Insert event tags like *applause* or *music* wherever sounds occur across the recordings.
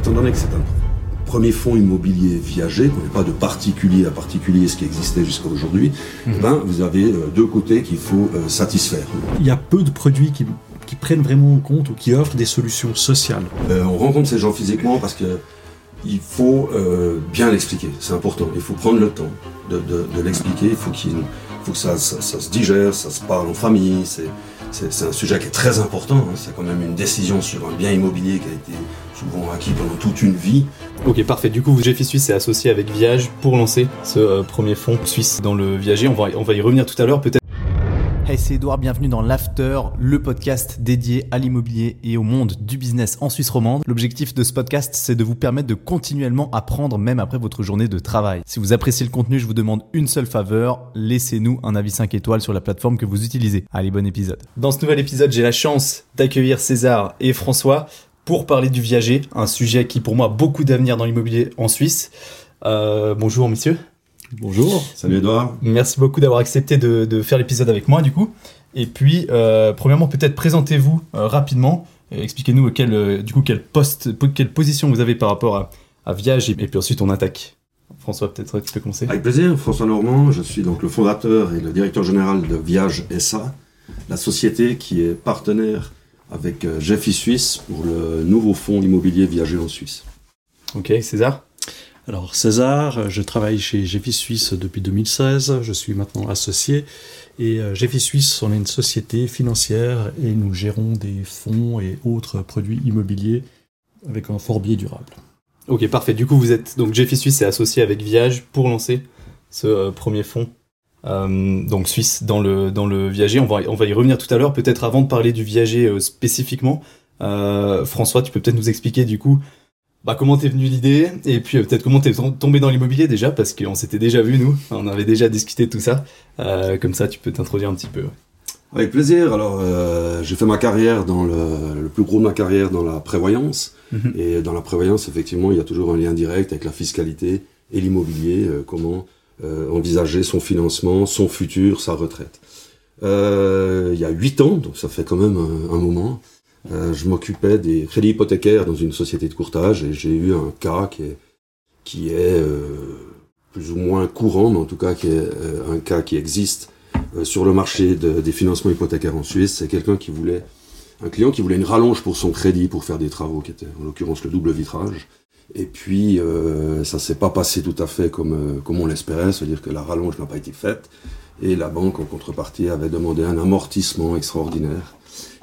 Étant donné que c'est un premier fonds immobilier viager, qu'on n'est pas de particulier à particulier, ce qui existait jusqu'à aujourd'hui, eh ben, vous avez euh, deux côtés qu'il faut euh, satisfaire. Il y a peu de produits qui, qui prennent vraiment en compte ou qui offrent des solutions sociales. Euh, on rencontre ces gens physiquement parce que il faut euh, bien l'expliquer, c'est important. Il faut prendre le temps de, de- de l'expliquer, il faut, qu'il faut que ça, ça- ça se digère, ça se parle en famille. C'est, c'est, un sujet qui est très important. hein. C'est quand même une décision sur un bien immobilier qui a été souvent acquis pendant toute une vie. Ok, parfait. Du coup, GFI Suisse est associé avec Viage pour lancer ce euh, premier fonds suisse dans le viager. On va, on va y revenir tout à l'heure, peut-être. C'est Edouard, bienvenue dans l'After, le podcast dédié à l'immobilier et au monde du business en Suisse romande. L'objectif de ce podcast, c'est de vous permettre de continuellement apprendre même après votre journée de travail. Si vous appréciez le contenu, je vous demande une seule faveur, laissez-nous un avis 5 étoiles sur la plateforme que vous utilisez. Allez, bon épisode. Dans ce nouvel épisode, j'ai la chance d'accueillir César et François pour parler du viager, un sujet qui pour moi a beaucoup d'avenir dans l'immobilier en Suisse. Euh, bonjour messieurs. Bonjour. Salut Edouard. Merci beaucoup d'avoir accepté de, de faire l'épisode avec moi du coup. Et puis, euh, premièrement, peut-être présentez-vous euh, rapidement. Expliquez-nous quel, euh, du coup quel poste, po- quelle position vous avez par rapport à, à Viage et, et puis ensuite on attaque. François, peut-être tu peux commencer. Avec plaisir, François Normand, je suis donc le fondateur et le directeur général de Viage SA, la société qui est partenaire avec Jeffy Suisse pour le nouveau fonds immobilier viager en Suisse. Ok, César? Alors César, je travaille chez GFI Suisse depuis 2016, je suis maintenant associé et euh, GFI Suisse, on est une société financière et nous gérons des fonds et autres produits immobiliers avec un fort biais durable. Ok, parfait. Du coup, vous êtes donc GFI Suisse est associé avec Viage pour lancer ce euh, premier fonds euh, donc suisse dans le dans viager. On va y revenir tout à l'heure. Peut-être avant de parler du viager euh, spécifiquement, euh, François, tu peux peut-être nous expliquer du coup bah, comment t'es venu l'idée? Et puis euh, peut-être comment t'es tom- tombé dans l'immobilier déjà? Parce qu'on s'était déjà vu nous, on avait déjà discuté de tout ça. Euh, comme ça, tu peux t'introduire un petit peu. Avec plaisir. Alors, euh, j'ai fait ma carrière dans le, le plus gros de ma carrière dans la prévoyance. Mhm. Et dans la prévoyance, effectivement, il y a toujours un lien direct avec la fiscalité et l'immobilier. euh, comment euh, envisager son financement, son futur, sa retraite. Euh, il y a huit ans, donc ça fait quand même un, un moment, euh, je m'occupais des crédits hypothécaires dans une société de courtage et j'ai eu un cas qui est, euh, plus ou moins courant, mais en tout cas qui est euh, un cas qui existe sur le marché de- des financements hypothécaires en Suisse. C'est quelqu'un qui voulait, un client qui voulait une rallonge pour son crédit pour faire des travaux qui étaient en l'occurrence le double vitrage. Et puis ça s'est pas passé tout à fait comme, comme on l'espérait, c'est-à-dire que la rallonge n'a pas été faite et la banque en contrepartie avait demandé un amortissement extraordinaire.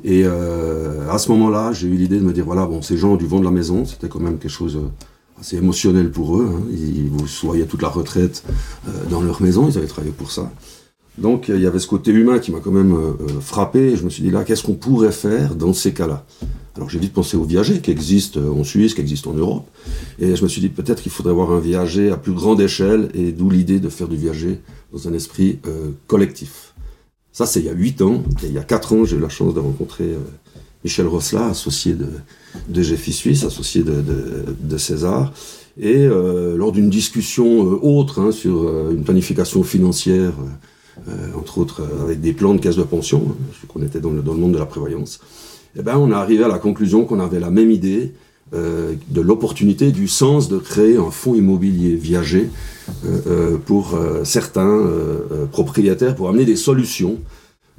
Et euh, à ce moment-là, j'ai eu l'idée de me dire voilà, bon, ces gens ont du vent de la maison, c'était quand même quelque chose euh, assez émotionnel pour eux. Hein. Ils vous voyaient toute la retraite euh, dans leur maison, ils avaient travaillé pour ça. Donc il y avait ce côté humain qui m'a quand même euh, frappé. Je me suis dit là, qu'est-ce qu'on pourrait faire dans ces cas-là? Alors j'ai vite pensé au viager qui existe en Suisse, qui existe en Europe. Et je me suis dit peut-être qu'il faudrait avoir un viager à plus grande échelle, et d'où l'idée de faire du viager dans un esprit collectif. Ça, c'est il y a huit ans. Et il y a quatre ans, j'ai eu la chance de rencontrer euh, Michel Rosla, associé de, de Suisse, associé de, César. Et euh, lors d'une discussion euh, autre hein, sur une planification financière, entre autres avec des plans de caisse de pension, hein, qu'on était dans le, dans le monde de la prévoyance, eh ben, on est arrivé à la conclusion qu'on avait la même idée euh, de l'opportunité, du sens de créer un fonds immobilier viager euh, euh, pour euh, certains euh, propriétaires, pour amener des solutions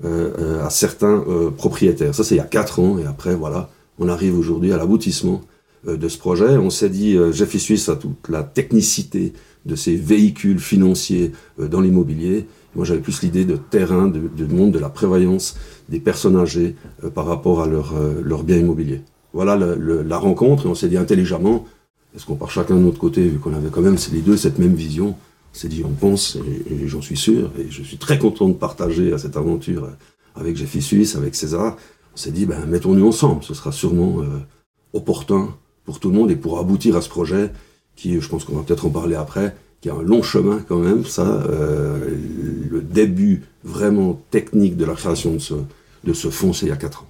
à certains propriétaires. Ça, c'est il y a quatre ans, et après, voilà, on arrive aujourd'hui à l'aboutissement de ce projet. On s'est dit, Jeffy Suisse a toute la technicité de ces véhicules financiers dans l'immobilier. Moi, j'avais plus l'idée de terrain, de, monde de la prévoyance des personnes âgées euh, par rapport à leur, euh, leur bien immobilier. Voilà le- le- la rencontre, et on s'est dit intelligemment, est-ce qu'on part chacun de notre côté, vu qu'on avait quand même, les deux, cette même vision? On s'est dit, on pense, et, j'en suis sûr, et je suis très content de partager à cette aventure euh, avec Jeffy Suisse, avec César. On s'est dit, ben, mettons-nous ensemble, ce sera sûrement euh, opportun pour tout le monde et pour aboutir à ce projet qui, je pense qu'on va peut-être en parler après, qui a un long chemin quand même, ça, euh, le début vraiment technique de la création de ce, de ce fonds, c'est il y a quatre ans.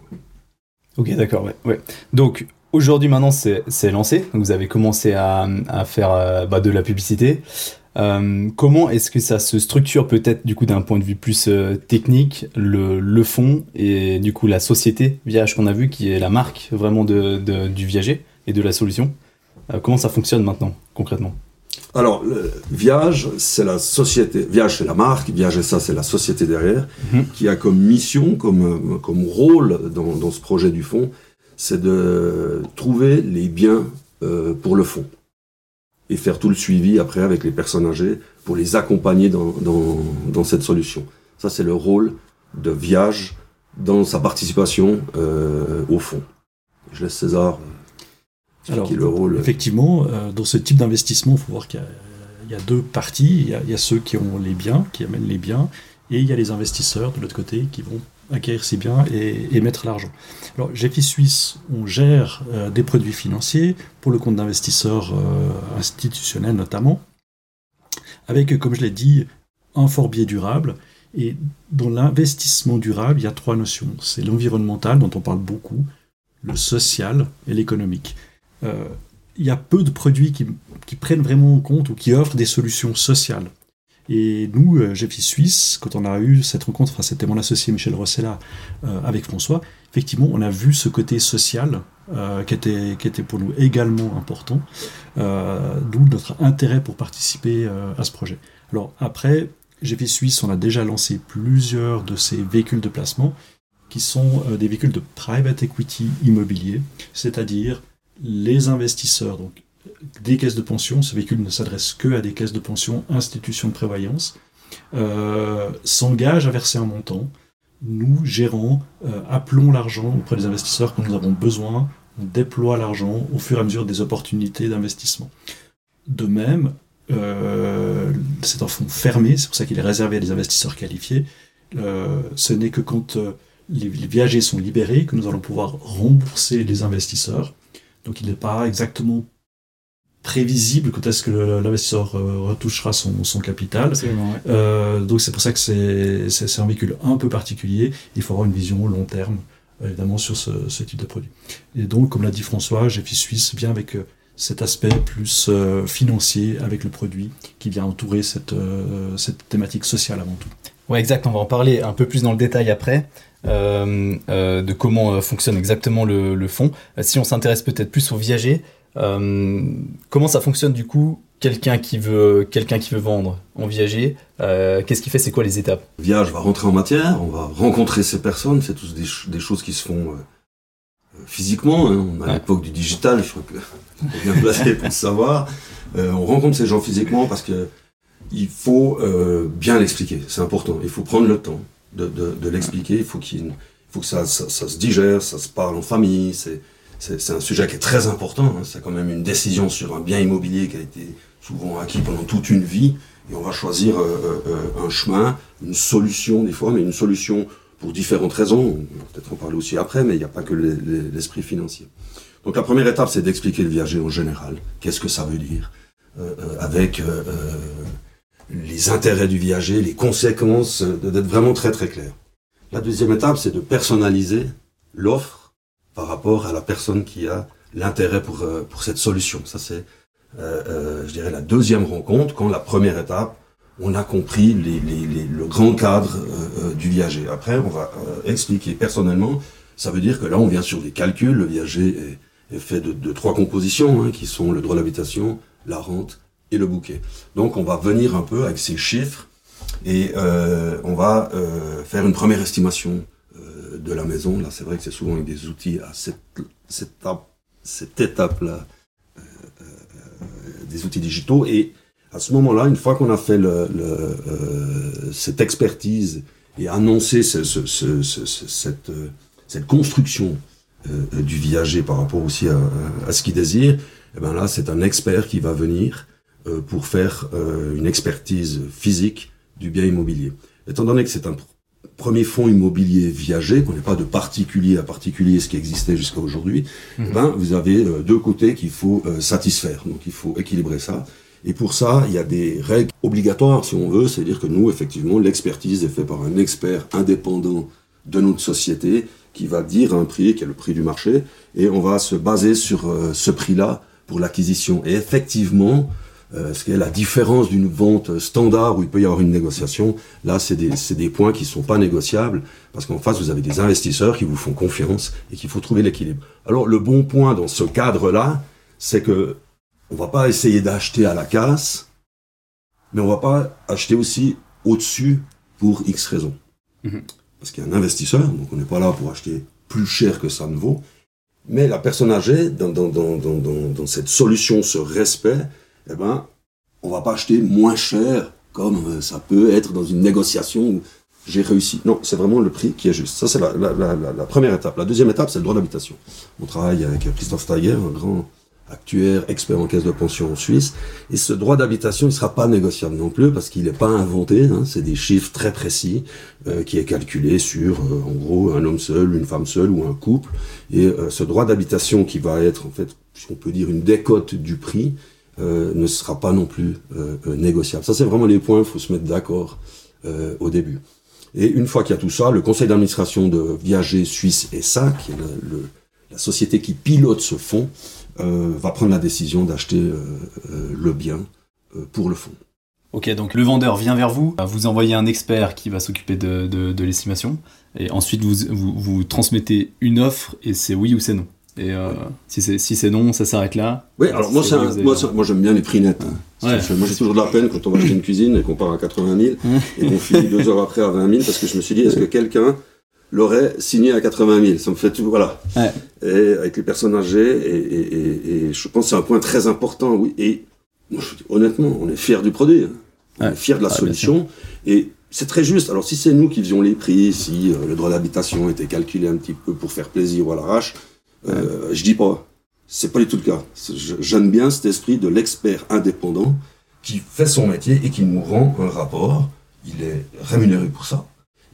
Ok, d'accord, ouais. Donc aujourd'hui, maintenant, c'est lancé. Vous avez commencé à, faire euh, bah, de la publicité. Euh, comment est-ce que ça se structure peut-être du coup d'un point de vue plus euh, technique, le, le fond et du coup la société Viage qu'on a vu qui est la marque vraiment du viager et de la solution? Comment ça fonctionne maintenant, concrètement? Alors, le Viage, c'est la société. Viage, c'est la marque. Viage, ça, c'est la société derrière, Mhm. qui a comme mission, comme, comme rôle dans, dans ce projet du fonds, c'est de trouver les biens euh, pour le fonds et faire tout le suivi après avec les personnes âgées pour les accompagner dans, dans, dans cette solution. Ça, c'est le rôle de Viage dans sa participation euh, au fonds. Je laisse César euh, Alors, le rôle. Effectivement, euh, dans ce type d'investissement, il faut voir qu'il y a- il y, a deux parties. Il y a, il y a ceux qui ont les biens, qui amènent les biens, et il y a les investisseurs de l'autre côté qui vont acquérir ces biens et, et mettre l'argent. Alors, GFI Suisse, on gère euh, des produits financiers pour le compte d'investisseurs euh, institutionnels notamment, avec, comme je l'ai dit, un fort biais durable. Et dans l'investissement durable, il y a trois notions. C'est l'environnemental, dont on parle beaucoup, le social et l'économique. Euh, il y a peu de produits qui, prennent vraiment en compte ou qui offrent des solutions sociales. Et nous, euh, GFI Suisse, quand on a eu cette rencontre, enfin c'était mon associé Michel Rossella euh, avec François, effectivement, on a vu ce côté social qui, était, pour nous également important, d'où notre intérêt pour participer à ce projet. Alors après, GFI Suisse, on a déjà lancé plusieurs de ces véhicules de placement qui sont des véhicules de private equity immobilier, c'est-à-dire les investisseurs, donc des caisses de pension, ce véhicule ne s'adresse que à des caisses de pension, institutions de prévoyance, euh, s'engagent à verser un montant. Nous, gérants, euh, appelons l'argent auprès des investisseurs quand nous avons besoin, on déploie l'argent au fur et à mesure des opportunités d'investissement. De même, euh, c'est un fonds fermé, c'est pour ça qu'il est réservé à des investisseurs qualifiés. Euh, ce n'est que quand euh, les, les viagers sont libérés que nous allons pouvoir rembourser les investisseurs. Donc il n'est pas exactement prévisible quand est-ce que l'investisseur euh, retouchera son, son capital. Ouais. Euh, donc c'est pour ça que c'est un véhicule un peu particulier. Il faut avoir une vision long terme, évidemment, sur ce, ce type de produit. Et donc, comme l'a dit François, GFI Suisse vient avec euh, cet aspect plus euh, financier avec le produit qui vient entourer cette, euh, cette thématique sociale avant tout. Ouais, exact. On va en parler un peu plus dans le détail après. Euh, euh, de comment euh, fonctionne exactement le, le fonds. Euh, si on s'intéresse peut-être plus aux viagers, euh, comment ça fonctionne du coup Quelqu'un qui veut, quelqu'un qui veut vendre en viager, euh, qu'est-ce qu'il fait C'est quoi les étapes? Viage va rentrer en matière, on va rencontrer ces personnes, c'est tous des, ch- des choses qui se font euh, physiquement. hein. On a Ouais. l'époque du digital, je crois que *laughs* on est bien placé pour le savoir. Euh, on rencontre ces gens physiquement parce que il faut bien l'expliquer, c'est important. Il faut prendre le temps de, l'expliquer, il faut, qu'il faut que ça, se digère, ça se parle en famille. C'est, un sujet qui est très important. hein. C'est quand même une décision sur un bien immobilier qui a été souvent acquis pendant toute une vie. Et on va choisir euh, euh, euh, un chemin, une solution des fois, mais une solution pour différentes raisons. On va peut-être en parler aussi après, mais il n'y a pas que les- les- l'esprit financier. Donc la première étape, c'est d'expliquer le viager en général. Qu'est-ce que ça veut dire? Avec les intérêts du viager, les conséquences, euh, d'être vraiment très très clair. La deuxième étape, c'est de personnaliser l'offre par rapport à la personne qui a l'intérêt pour, euh, pour cette solution. Ça, c'est, euh, euh, je dirais, la deuxième rencontre, quand la première étape, on a compris les, les, les- le grand cadre du viager. Après, on va expliquer personnellement. Ça veut dire que là, on vient sur des calculs. Le viager est, est fait de, de trois compositions, hein, qui sont le droit d'habitation, la rente et le bouquet. Donc, on va venir un peu avec ces chiffres et euh, on va euh, faire une première estimation euh, de la maison. Là, c'est vrai que c'est souvent avec des outils à cette, cette étape, cette étape-là, euh, euh, des outils digitaux. Et à ce moment-là, une fois qu'on a fait le, le, euh, cette expertise et annoncé ce, ce, ce, ce- ce- cette, cette construction du viager par rapport aussi à, à ce qu'il désire, et ben là, c'est un expert qui va venir pour faire euh, une expertise physique du bien immobilier. Étant donné que c'est un pr- premier fonds immobilier viager, qu'on n'est pas de particulier à particulier, ce qui existait jusqu'à aujourd'hui, eh ben, vous avez euh, deux côtés qu'il faut euh, satisfaire. Donc il faut équilibrer ça. Et pour ça, il y a des règles obligatoires, si on veut. C'est-à-dire que nous, effectivement, l'expertise est faite par un expert indépendant de notre société qui va dire un prix, qui est le prix du marché, et on va se baser sur euh, ce prix-là pour l'acquisition. Et effectivement, euh, ce qui est la différence d'une vente standard où il peut y avoir une négociation, là, c'est des, c'est des points qui sont pas négociables, parce qu'en face, vous avez des investisseurs qui vous font confiance et qu'il faut trouver l'équilibre. Alors, le bon point dans ce cadre-là, c'est que on va pas essayer d'acheter à la casse, mais on va pas acheter aussi au-dessus pour X raisons. Mhm. Parce qu'il y a un investisseur, donc on n'est pas là pour acheter plus cher que ça ne vaut. Mais la personne âgée, dans, dans, dans- dans cette solution, ce respect, eh ben, on va pas acheter moins cher comme euh, ça peut être dans une négociation où j'ai réussi. Non, c'est vraiment le prix qui est juste. Ça, c'est la, la, la, la- première étape. La deuxième étape, c'est le droit d'habitation. On travaille avec Christophe Steiger, un grand actuaire, expert en caisse de pension en Suisse. Et ce droit d'habitation, il sera pas négociable non plus parce qu'il n'est pas inventé. Hein, c'est des chiffres très précis euh, qui est calculé sur, euh, en gros, un homme seul, une femme seule ou un couple. Et euh, ce droit d'habitation qui va être, en fait, on peut dire, une décote du prix, euh, ne sera pas non plus euh, euh, négociable. Ça, c'est vraiment les points, il faut se mettre d'accord au début. Et une fois qu'il y a tout ça, le conseil d'administration de Viager Suisse SA, qui est la société qui pilote ce fonds, va prendre la décision d'acheter le bien pour le fonds. Ok, donc le vendeur vient vers vous, vous envoyez un expert qui va s'occuper de, l'estimation, et ensuite vous, vous transmettez une offre, et c'est oui ou c'est non. Et euh, si c'est si non, ça s'arrête là. Oui, alors moi, un- moi, moi j'aime bien les prix nets. hein. Ouais. Moi j'ai toujours de la peine quand on va acheter une cuisine et qu'on part à 80 000 et qu'on finit deux heures après à 20 000 parce que je me suis dit, est-ce que quelqu'un l'aurait signé à 80 000 Ça me fait tout, voilà. Ouais. Et avec les personnes âgées, et, et, et, et je pense que c'est un point très important, oui. Et moi, je, dis, honnêtement, on est fiers du produit. hein. On est fiers de la bien solution. Et c'est très juste. Alors si c'est nous qui faisions les prix, si euh, le droit d'habitation était calculé un petit peu pour faire plaisir ou à l'arrache, euh, je dis pas. C'est pas du tout le cas. J'aime bien cet esprit de l'expert indépendant qui fait son métier et qui nous rend un rapport. Il est rémunéré pour ça.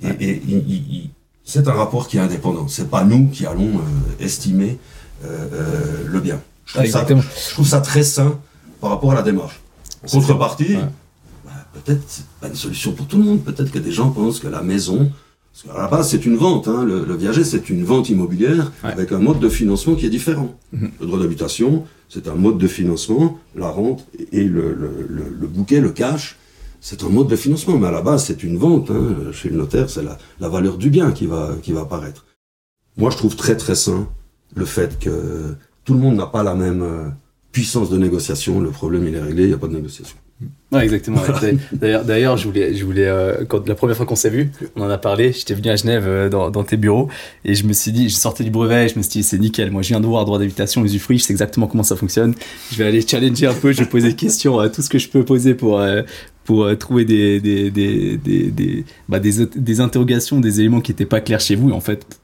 Et, et il- il- il- c'est un rapport qui est indépendant. C'est pas nous qui allons euh, estimer euh, le bien. Je trouve, ça, Exactement. je trouve ça très sain par rapport à la démarche. En contrepartie, Ouais. bah, peut-être c'est pas une solution pour tout le monde. Peut-être que des gens pensent que la maison, parce qu'à la base c'est une vente. Hein, le, le viager c'est une vente immobilière Ouais. avec un mode de financement qui est différent. Mhm. Le droit d'habitation, c'est un mode de financement. La rente et le, le, le, le bouquet, le cash, c'est un mode de financement. Mais à la base c'est une vente. Hein, chez le notaire, c'est la, la valeur du bien qui va qui va apparaître. Moi je trouve très très sain le fait que tout le monde n'a pas la même euh, puissance de négociation. Le problème il est réglé, il n'y a pas de négociation. Exactement. *laughs* D'ailleurs, d'ailleurs, je voulais, je voulais, euh, quand la première fois qu'on s'est vu, on en a parlé. J'étais venu à Genève euh, dans, dans tes bureaux et je me suis dit, je sortais du brevet, je me suis dit, c'est nickel. Moi, je viens de voir droit d'habitation, usufruit, je sais exactement comment ça fonctionne. Je vais aller challenger un peu, je vais poser des questions, euh, tout ce que je peux poser pour pour trouver des des des des des, bah, des des interrogations, des éléments qui n'étaient pas clairs chez vous. Et en fait,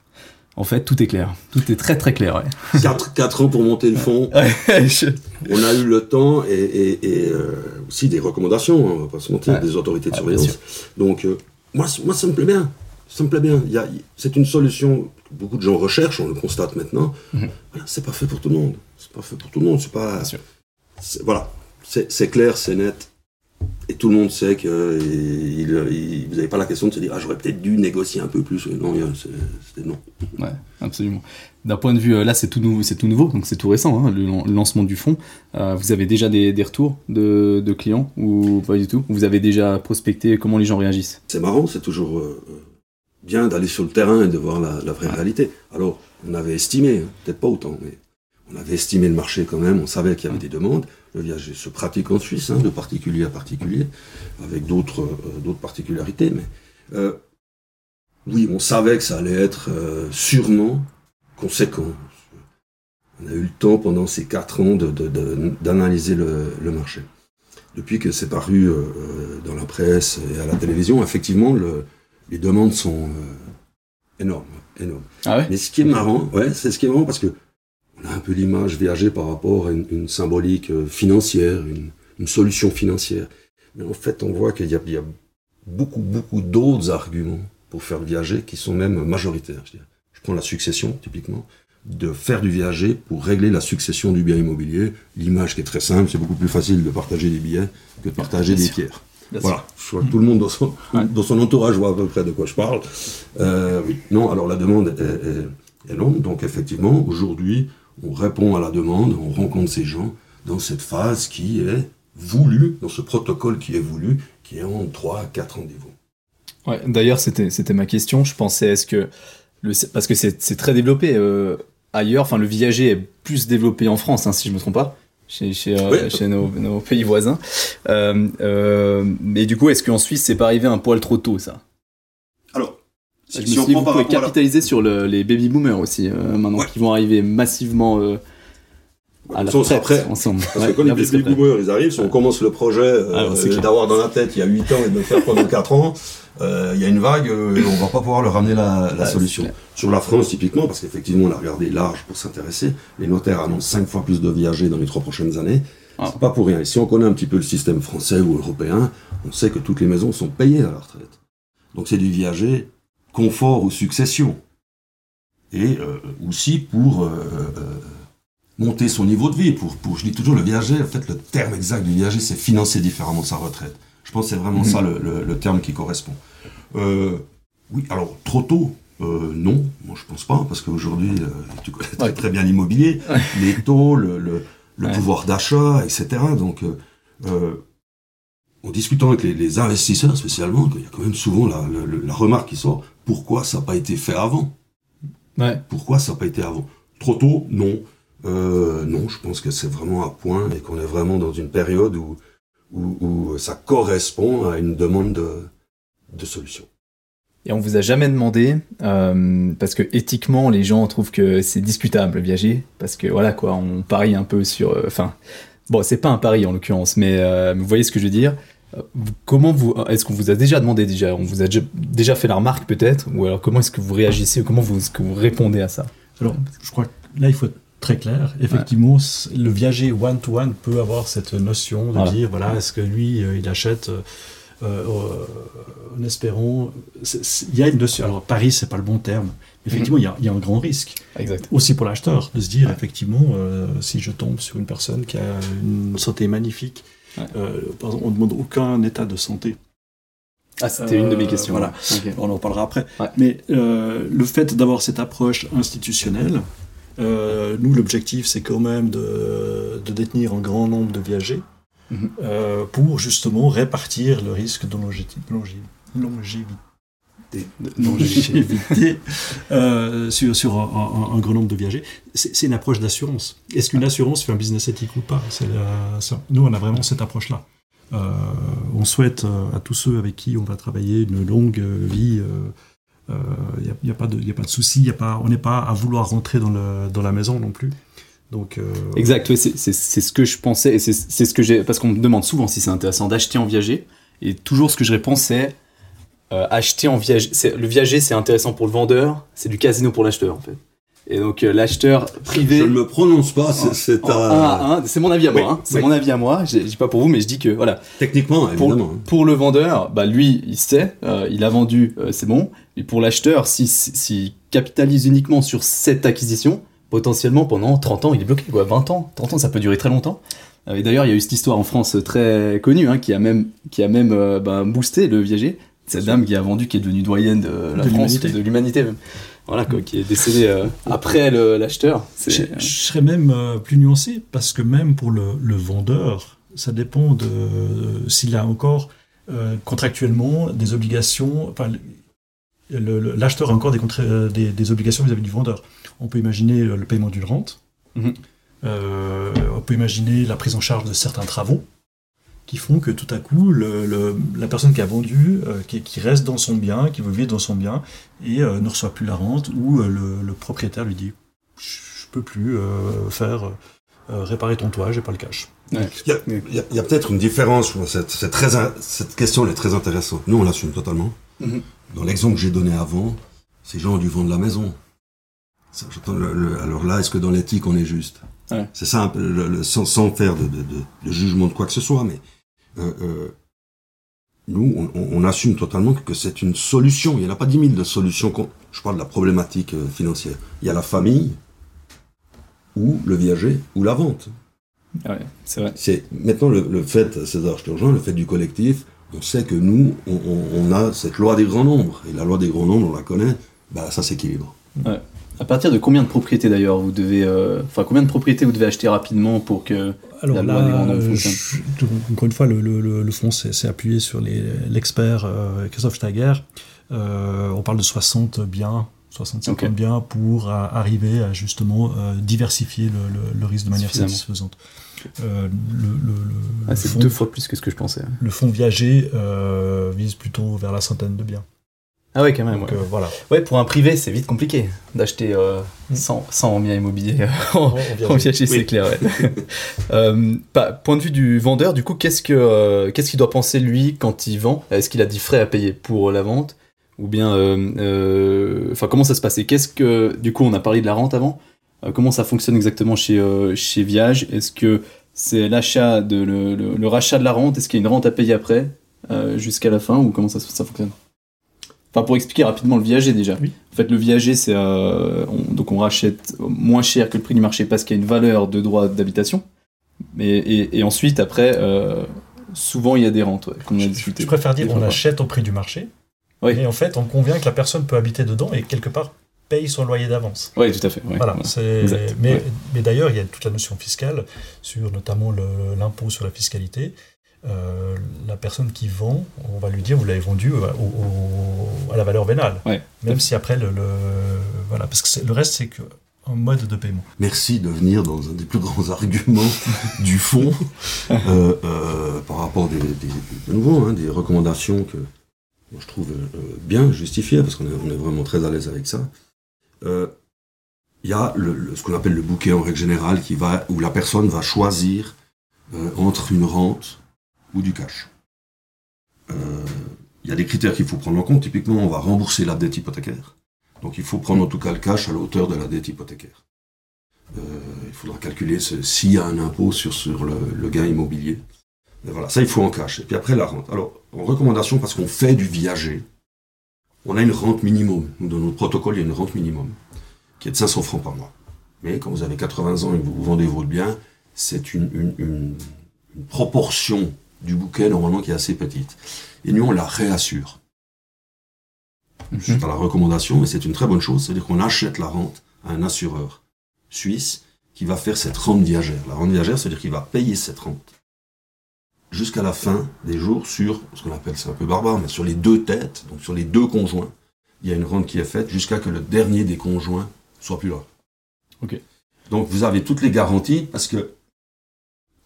en fait, tout est clair. Tout est très très clair. Ouais. *laughs* 4, quatre ans pour monter le fonds. *laughs* Je- On a eu le temps et, et, et, euh, aussi des recommandations, hein, on va pas se mentir, Ouais. des autorités de surveillance. Donc, euh, moi, moi, ça me plaît bien. Ça me plaît bien. C'est une solution que beaucoup de gens recherchent, on le constate maintenant. Mhm. Voilà, c'est pas fait pour tout le monde. C'est pas fait pour tout le monde. C'est pas. Voilà. C'est clair, c'est net. Et tout le monde sait que euh, il, il- vous n'avez pas la question de se dire ah j'aurais peut-être dû négocier un peu plus. Non, c'était non. Ouais, absolument. D'un point de vue, euh, là, c'est tout nouveau, c'est tout nouveau, donc c'est tout récent, hein, le, lan- le lancement du fonds. Euh, vous avez déjà des, des retours de, de clients ou pas du tout? Vous avez déjà prospecté? Comment les gens réagissent? C'est marrant, c'est toujours euh, bien d'aller sur le terrain et de voir la, la vraie Ouais. réalité. Alors, on avait estimé, hein, peut-être pas autant, mais on avait estimé le marché quand même, on savait qu'il y avait des demandes. Le viager se pratique en Suisse, hein, de particulier à particulier, avec d'autres euh, particularités, mais euh, oui, on savait que ça allait être euh, sûrement conséquent. On a eu le temps pendant ces quatre ans de- de- de- d'analyser le, le marché. Depuis que c'est paru euh, dans la presse et à la télévision, effectivement, le, les demandes sont énormes, énormes. Ah ouais? Mais ce qui est marrant, ouais, c'est ce qui est marrant parce que on a un peu l'image viager par rapport à une, une symbolique euh, financière, une, une solution financière. Mais en fait, on voit qu'il y a, il y a beaucoup, beaucoup d'autres arguments pour faire le viager qui sont même majoritaires. Je, prends la succession, typiquement, de faire du viager pour régler la succession du bien immobilier. L'image qui est très simple, c'est beaucoup plus facile de partager des billets que de partager Bien des sûr. pierres. Bien. Voilà, je crois que tout le monde dans son, Ouais. dans son entourage voit à peu près de quoi je parle. Euh. Non, alors la demande est, est- est longue, donc effectivement, aujourd'hui, on répond à la demande, on rencontre ces gens dans cette phase qui est voulue, dans ce protocole qui est voulu, qui est en 3 à 4 rendez-vous. Ouais, d'ailleurs, c'était, ma question. Je pensais, est-ce que. Le, parce que c'est, très développé euh, ailleurs. Enfin, le viager est plus développé en France, hein, si je me trompe pas. chez, chez, euh, chez nos, nos, pays voisins. Euh, mais du coup, est-ce qu'en Suisse, c'est pas arrivé un poil trop tôt, ça? Je me suis dit, vous pouvez capitaliser la... sur le, les baby boomers aussi, euh, maintenant, ouais. qui vont arriver massivement euh, à la après, ensemble. Parce que quand les baby boomers, ils arrivent, si on commence le projet Ah, d'avoir dans la tête il y a 8 ans et de le faire pendant 4 ans, il y a une vague et on va pas pouvoir leur ramener la, la solution. Sur la France, typiquement, parce qu'effectivement, on a regardé large pour s'intéresser, les notaires annoncent 5 fois plus de viagers dans les 3 prochaines années. Ah. C'est pas pour rien. Et si on connaît un petit peu le système français ou européen, on sait que toutes les maisons sont payées à la retraite. Donc c'est du viager confort ou succession. Et euh, aussi pour euh, euh, monter son niveau de vie. Pour, pour, je dis toujours, le viager, en fait, le terme exact du viager, c'est financer différemment sa retraite. Je pense que c'est vraiment mmh. ça le, le, le, terme qui correspond. oui, alors, trop tôt Non, moi je pense pas, parce qu'aujourd'hui, tu connais très, très bien l'immobilier, les taux, le, le ouais. pouvoir d'achat, etc. Donc, en discutant avec les, les, investisseurs spécialement, il y a quand même souvent la, la, la remarque qui sort pourquoi ça n'a pas été fait avant? Ouais. Pourquoi ça n'a pas été avant? Trop tôt? Non. Euh, non, je pense que c'est vraiment à point et qu'on est vraiment dans une période où, où, où, ça correspond à une demande de, de solution. Et on vous a jamais demandé, euh, parce que éthiquement, les gens trouvent que c'est discutable viager, parce que voilà quoi, on parie un peu sur. Enfin, euh, bon, c'est pas un pari en l'occurrence, mais vous voyez ce que je veux dire Comment vous est-ce qu'on vous a déjà demandé déjà? On vous a déjà fait la remarque peut-être? Ou alors comment est-ce que vous réagissez? Comment vous, est-ce que vous répondez à ça? Alors, je crois que là il faut être très clair. Effectivement, ouais. le viager one-to-one peut avoir cette notion de Voilà. dire voilà, est-ce que lui euh, il achète euh, euh, en espérant. Il y a une notion. Alors, Paris, c'est pas le bon terme. Effectivement, il y y, a un grand risque. Exact. Aussi pour l'acheteur, de se dire Ouais. effectivement, euh, si je tombe sur une personne qui a une santé magnifique, Ouais. euh, par exemple, on ne demande aucun état de santé. Ah, c'était une de mes Euh, questions. voilà. On en parlera après. Ouais. Mais euh, le fait d'avoir cette approche institutionnelle, nous, l'objectif, c'est quand même de, de détenir un grand nombre de viagers Mhm. pour justement répartir le risque de longévité. Euh, sur, sur un, un- un grand nombre de viagers. C'est une approche d'assurance. Est-ce qu'une assurance fait un business éthique ou pas? C'est la- ça. Nous, on a vraiment cette approche-là. Euh, on souhaite euh, à tous ceux avec qui on va travailler une longue vie. Il n'y a, y a pas de, souci. y a pas, on n'est pas à vouloir rentrer dans, le, dans la maison non plus. Donc, euh, Exact, c'est ce que je pensais, et c'est c'est ce que j'ai. Parce qu'on me demande souvent si c'est intéressant d'acheter en viager, et toujours ce que je réponds, c'est euh, acheter en viager. Le viager, c'est intéressant pour le vendeur, c'est du casino pour l'acheteur, en fait. Et donc, euh, l'acheteur privé. Je ne me prononce pas, c'est- un c'est mon avis à moi, Oui, hein, c'est oui. mon avis à moi, je dis pas pour vous, mais je dis que voilà, techniquement, pour, évidemment. hein. pour le vendeur, bah lui, il sait, euh, il a vendu, euh, c'est bon. Et pour l'acheteur, s'il si, s'il capitalise uniquement sur cette acquisition, potentiellement pendant 30 ans, il est bloqué, quoi. 20 ans, 30 ans, ça peut durer très longtemps. Et d'ailleurs, il y a eu cette histoire en France très connue, hein, qui a même, qui a même bah, boosté le viager. Cette dame qui a vendu, qui est devenue doyenne de la De France, l'humanité. de l'humanité même. Voilà, quoi, qui est décédée euh, après le- l'acheteur. Je, C'est- je serais même euh, plus nuancé parce que même pour le, le vendeur, ça dépend de euh, s'il a encore euh, contractuellement des obligations. Enfin, l'acheteur a encore des, contra- euh, des, des obligations vis-à-vis du vendeur. On peut imaginer le, paiement d'une rente. Mhm. Euh, on peut imaginer la prise en charge de certains travaux qui font que tout à coup, le, le- la personne qui a vendu, euh, qui, qui reste dans son bien, qui veut vivre dans son bien, et euh, ne reçoit plus la rente, ou euh, le, le propriétaire lui dit Je peux plus euh, faire euh, réparer ton toit, j'ai pas le cash. Ouais. Il y a, peut-être une différence. c'est très, cette question elle est très intéressante. Nous, on l'assume totalement. Mhm. Dans l'exemple que j'ai donné avant, ces gens ont dû vendre la maison. Le- le- alors là, est-ce que dans l'éthique, on est juste? Ouais. C'est ça, un peu, le- le- sans, sans faire de, de- de- de jugement de quoi que ce soit, mais nous, on, on- on assume totalement que, c'est une solution. Il n'y en a pas dix mille de solutions. Je parle de la problématique euh, financière. Il y a la famille, ou le viager, ou la vente. Ouais, c'est vrai. C'est maintenant le, le fait, César, je te rejoins, le fait du collectif. On sait que nous, on, on- on a cette loi des grands nombres, et la loi des grands nombres, on la connaît. Bah, ça s'équilibre. À partir de combien de propriétés d'ailleurs vous devez, euh, enfin combien de propriétés vous devez acheter rapidement pour que Alors La loi là, euh, fonctionne? je- donc, encore une fois, le, le, le, fonds s'est appuyé sur l'expert euh, Christophe Steiger. Euh, on parle de 60 biens, 60 50 Ok. biens pour arriver à justement diversifier le, risque de manière satisfaisante. Euh, le, le, le, ah, c'est deux fois plus que ce que je pensais. Le fonds viager euh, vise plutôt vers la centaine de biens. Ah ouais, quand même. Donc, euh, voilà. Ouais, pour un privé, c'est vite compliqué d'acheter euh, 100, 100 biens immobiliers en, en viager, viager c'est clair. Ouais. *laughs* euh, pas, point de vue du vendeur, du coup, qu'est-ce que euh, qu'est-ce qu'il doit penser lui quand il vend? Est-ce qu'il a des frais à payer pour la vente? Ou bien, euh, enfin, comment ça se passe? Et qu'est-ce que, du coup, on a parlé de la rente avant. Euh, comment ça fonctionne exactement chez chez Viage? Est-ce que c'est l'achat de le, le, le, rachat de la rente? Est-ce qu'il y a une rente à payer après jusqu'à la fin? Ou comment ça, ça fonctionne? Enfin, pour expliquer rapidement le viager déjà. Oui. En fait, le viager, c'est euh, on, donc on rachète moins cher que le prix du marché parce qu'il y a une valeur de droit d'habitation. Et, et, et, ensuite, après, euh, souvent il y a des rentes. Ouais, on a discuté. Je préfère dire on achète au prix du marché. Oui. Et en fait, on convient que la personne peut habiter dedans et quelque part paye son loyer d'avance. Oui, tout à fait. Voilà. Mais, mais d'ailleurs, il y a toute la notion fiscale sur notamment l'impôt sur la fiscalité. Euh, la personne qui vend, on va lui dire vous l'avez vendu au, au, à la valeur vénale. Ouais. Même si après le, le voilà parce que le reste c'est que un mode de paiement. Merci de venir dans un des plus grands *laughs* arguments du fond euh, euh, par rapport des, des, de nouveau hein, des recommandations que moi, je trouve euh, bien justifiées parce qu'on est, on est, vraiment très à l'aise avec ça. Euh, Il y a le, le, ce qu'on appelle le bouquet en règle générale qui va où la personne va choisir euh, entre une rente ou du cash. Il euh, y a des critères qu'il faut prendre en compte. Typiquement, on va rembourser la dette hypothécaire. Donc il faut prendre en tout cas le cash à la hauteur de la dette hypothécaire. Euh, il faudra calculer s'il y a un impôt sur, le, gain immobilier. Et voilà, ça il faut en cash. Et puis après la rente. Alors, en recommandation, parce qu'on fait du viager, on a une rente minimum. Dans notre protocole, il y a une rente minimum qui est de 500 francs par mois. Mais quand vous avez 80 ans et que vous vendez votre bien, c'est une proportion du bouquet normalement qui est assez petite. Et nous, on la réassure. Mm -hmm. Je pas la recommandation, mais c'est une très bonne chose. C'est-à-dire qu'on achète la rente à un assureur suisse qui va faire cette rente viagère. La rente viagère, c'est-à-dire qu'il va payer cette rente jusqu'à la fin des jours sur ce qu'on appelle, c'est un peu barbare, mais sur les deux têtes, donc sur les deux conjoints. Il y a une rente qui est faite jusqu'à que le dernier des conjoints soit plus là. Ok. Donc vous avez toutes les garanties parce que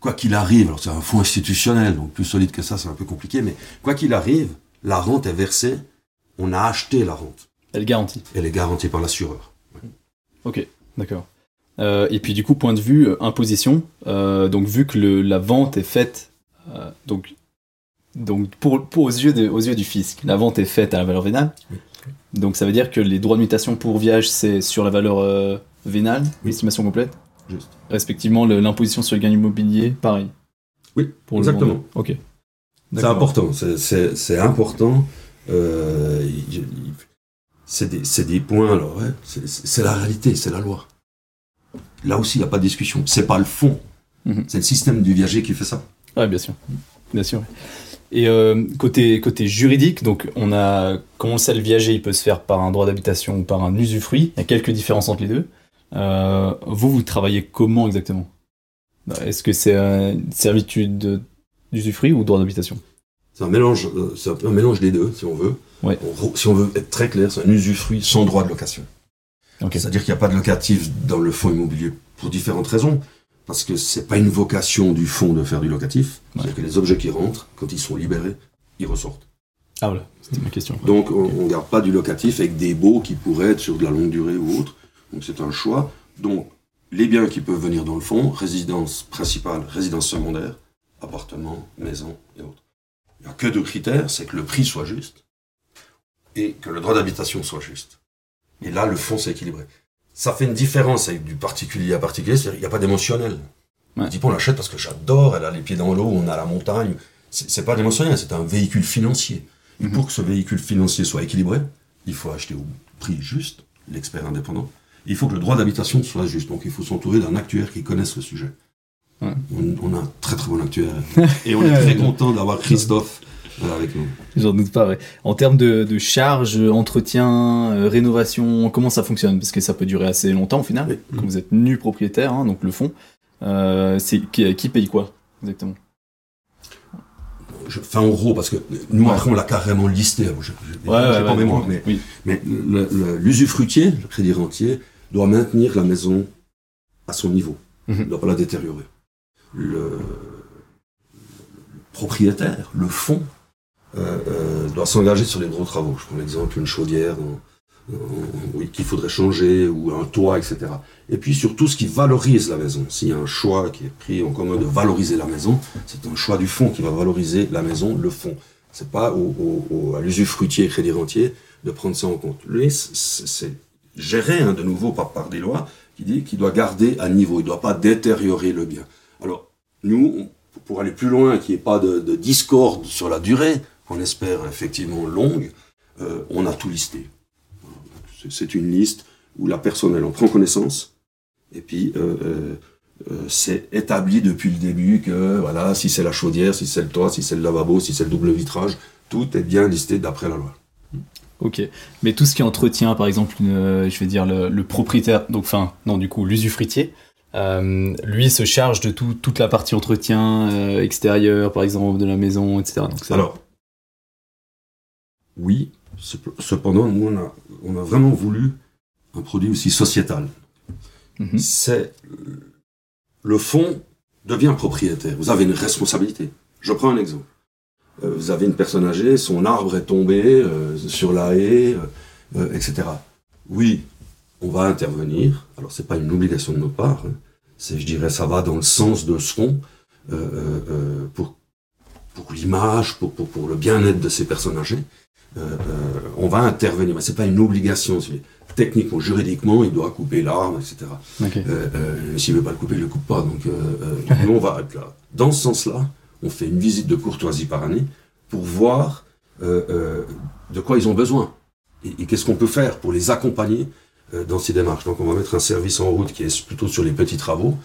quoi qu'il arrive, alors c'est un fonds institutionnel, donc plus solide que ça, c'est un peu compliqué, mais quoi qu'il arrive, la rente est versée, on a acheté la rente. Elle est garantie. Elle est garantie par l'assureur. Ouais. Ok, d'accord. Euh, et puis du coup, point de vue euh, imposition, euh, donc vu que le, la vente est faite, donc, donc pour, pour aux, yeux de, aux yeux du fisc, la vente est faite à la valeur vénale, oui. donc ça veut dire que les droits de mutation pour viage, c'est sur la valeur vénale, Oui. l'estimation complète? Juste. Respectivement le- l'imposition sur le gain immobilier, pareil. Oui, Pour le exactement. vendeur. Ok. C'est important, c'est- important. Euh, c'est des, points, alors, ouais, c'est la réalité, c'est la loi. Là aussi, il n'y a pas de discussion. C'est pas le fond, Mhm. c'est le système du viager qui fait ça. Ouais, bien sûr. Bien sûr. Et euh, côté, côté juridique, donc on a, comme on le sait, le viager, il peut se faire par un droit d'habitation ou par un usufruit? Il y a quelques différences entre les deux. Euh, vous, vous travaillez comment exactement? Est-ce que c'est une servitude de- d'usufruit ou droit d'habitation? C'est un mélange, euh, c'est un mélange des deux, si on veut. Ouais. On- si on veut être très clair, c'est un usufruit sans droit de location. C'est-à-dire qu'il n'y a pas de locatif dans le fonds immobilier pour différentes raisons. Parce que c'est pas une vocation du fonds de faire du locatif. C'est-à-dire que les objets qui rentrent, quand ils sont libérés, ils ressortent. Ah voilà, c'était ma question. Donc on ne garde pas du locatif avec des baux qui pourraient être sur de la longue durée ou autre. Donc c'est un choix. Donc les biens qui peuvent venir dans le fonds, résidence principale, résidence secondaire, appartement, maison et autres. Il n'y a que deux critères, c'est que le prix soit juste et que le droit d'habitation soit juste. Et là, le fonds s'est équilibré. Ça fait une différence avec du particulier à particulier, c'est-à-dire qu'il n'y a pas d'émotionnel. Ouais. On dit on l'achète parce que j'adore, elle a les pieds dans l'eau, on a la montagne. C'est pas d'émotionnel, c'est un véhicule financier. Et Mhm. pour que ce véhicule financier soit équilibré, il faut acheter au prix juste, l'expert indépendant. Il faut que le droit d'habitation soit juste. Donc il faut s'entourer d'un actuaire qui connaisse le sujet. Ouais. On, on a un très très bon actuaire. *laughs* Et on est très content d'avoir Christophe euh, avec nous. J'en doute pas, ouais. En termes de, de charges, entretien, euh, rénovation, comment ça fonctionne? Parce que ça peut durer assez longtemps au final, Oui. quand vous êtes nu propriétaire, hein, donc le fonds. Euh, c'est qui, qui paye quoi exactement? Je fais en gros parce que nous Ouais. après on l'a carrément listé. Je, je, j'ai Ouais, pas mémoire, mais oui. Mais le- le- l'usufruitier, le crédit rentier, doit maintenir la maison à son niveau. Il ne doit pas la détériorer. le, propriétaire, le fonds, euh, euh, doit s'engager sur les gros travaux. Je prends l'exemple une chaudière oui, qu'il faudrait changer, ou un toit, etc. Et puis sur tout ce qui valorise la maison. S'il y a un choix qui est pris en commun de valoriser la maison, c'est un choix du fonds qui va valoriser la maison, le fonds. C'est pas au, à l'usufruitier crédit rentier de prendre ça en compte. Lui, c'est géré hein, de nouveau par, par des lois qui dit qu'il doit garder à niveau, il ne doit pas détériorer le bien. Alors, nous, pour aller plus loin, qu'il n'y ait pas de, discorde sur la durée, qu'on espère effectivement longue, euh, on a tout listé. C'est une liste où la personne, elle en prend connaissance, et puis euh, euh, c'est établi depuis le début que, voilà, si c'est la chaudière, si c'est le toit, si c'est le lavabo, si c'est le double vitrage, tout est bien listé d'après la loi. Ok, mais tout ce qui entretient, par exemple, je vais dire le, propriétaire, donc enfin, non, du coup, l'usufruitier, euh, lui se charge de tout, toute la partie entretien euh, extérieur, par exemple, de la maison, etc. Donc, Alors, oui, cependant, nous, on a, on a vraiment voulu un produit aussi sociétal. Mhm. C'est le fonds devient propriétaire. Vous avez une responsabilité. Je prends un exemple. Euh, vous avez une personne âgée, son arbre est tombé sur la haie, etc. Oui, on va intervenir. Alors c'est pas une obligation de notre part. Hein. C'est, je dirais, ça va dans le sens de ce euh, euh, euh, pour pour l'image, pour, pour, pour le bien-être de ces personnes âgées. on va intervenir, mais c'est pas une obligation. Techniquement, juridiquement, il doit couper l'arbre, etc. Euh, S'il veut pas le couper, il le coupe pas. Donc, *laughs* nous, on va être là. Dans ce sens-là, on fait une visite de courtoisie par année pour voir de quoi ils ont besoin et, qu'est-ce qu'on peut faire pour les accompagner euh, dans ces démarches. Donc on va mettre un service en route qui est plutôt sur les petits travaux.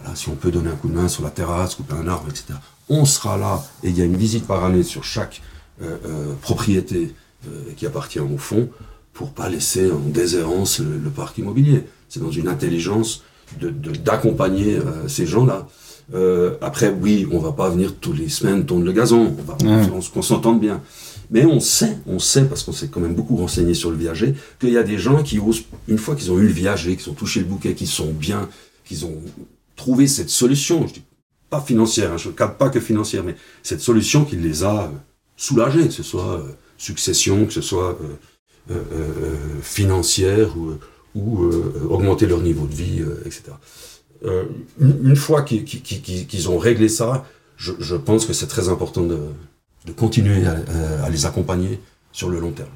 Voilà, si on peut donner un coup de main sur la terrasse, couper un arbre, etc. On sera là et il y a une visite par année sur chaque euh, euh, propriété qui appartient au fond pour pas laisser en déshérence le, parc immobilier. C'est dans une intelligence de d'accompagner ces gens-là. Après, oui, on va pas venir tous les semaines tourner le gazon. On va, qu'on s'entende bien. Mais on sait, on sait, parce qu'on s'est quand même beaucoup renseigné sur le viager, qu'il y a des gens qui osent, une fois qu'ils ont eu le viager, qu'ils ont touché le bouquet, qu'ils sont bien, qu'ils ont trouvé cette solution, je dis pas financière, hein, je ne cadre pas que financière, mais cette solution qui les a euh, soulagés, que ce soit euh, succession, que ce soit euh, financière ou, ou augmenter leur niveau de vie, etc. Une, fois qu'ils ont réglé ça, je, je pense que c'est très important de, de continuer à, les accompagner sur le long terme.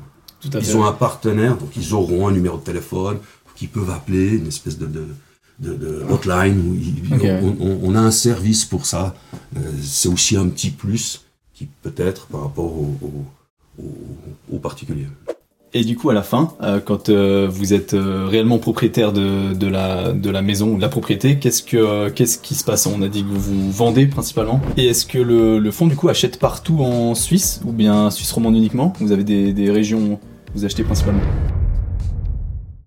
ils ont un partenaire, donc ils auront un numéro de téléphone qu'ils peuvent appeler, une espèce de, de, de, hotline. Où on, a un service pour ça. Euh, c'est aussi un petit plus qui peut-être par rapport aux particuliers. Et du coup, à la fin, euh, quand euh, vous êtes euh, réellement propriétaire de, la, de la maison ou de la propriété, qu'est-ce que qu'est-ce qui se passe? On a dit que vous vendez principalement. Et est-ce que le, le fonds du coup achète partout en Suisse ou bien Suisse romande uniquement? Vous avez des, des régions où vous achetez principalement?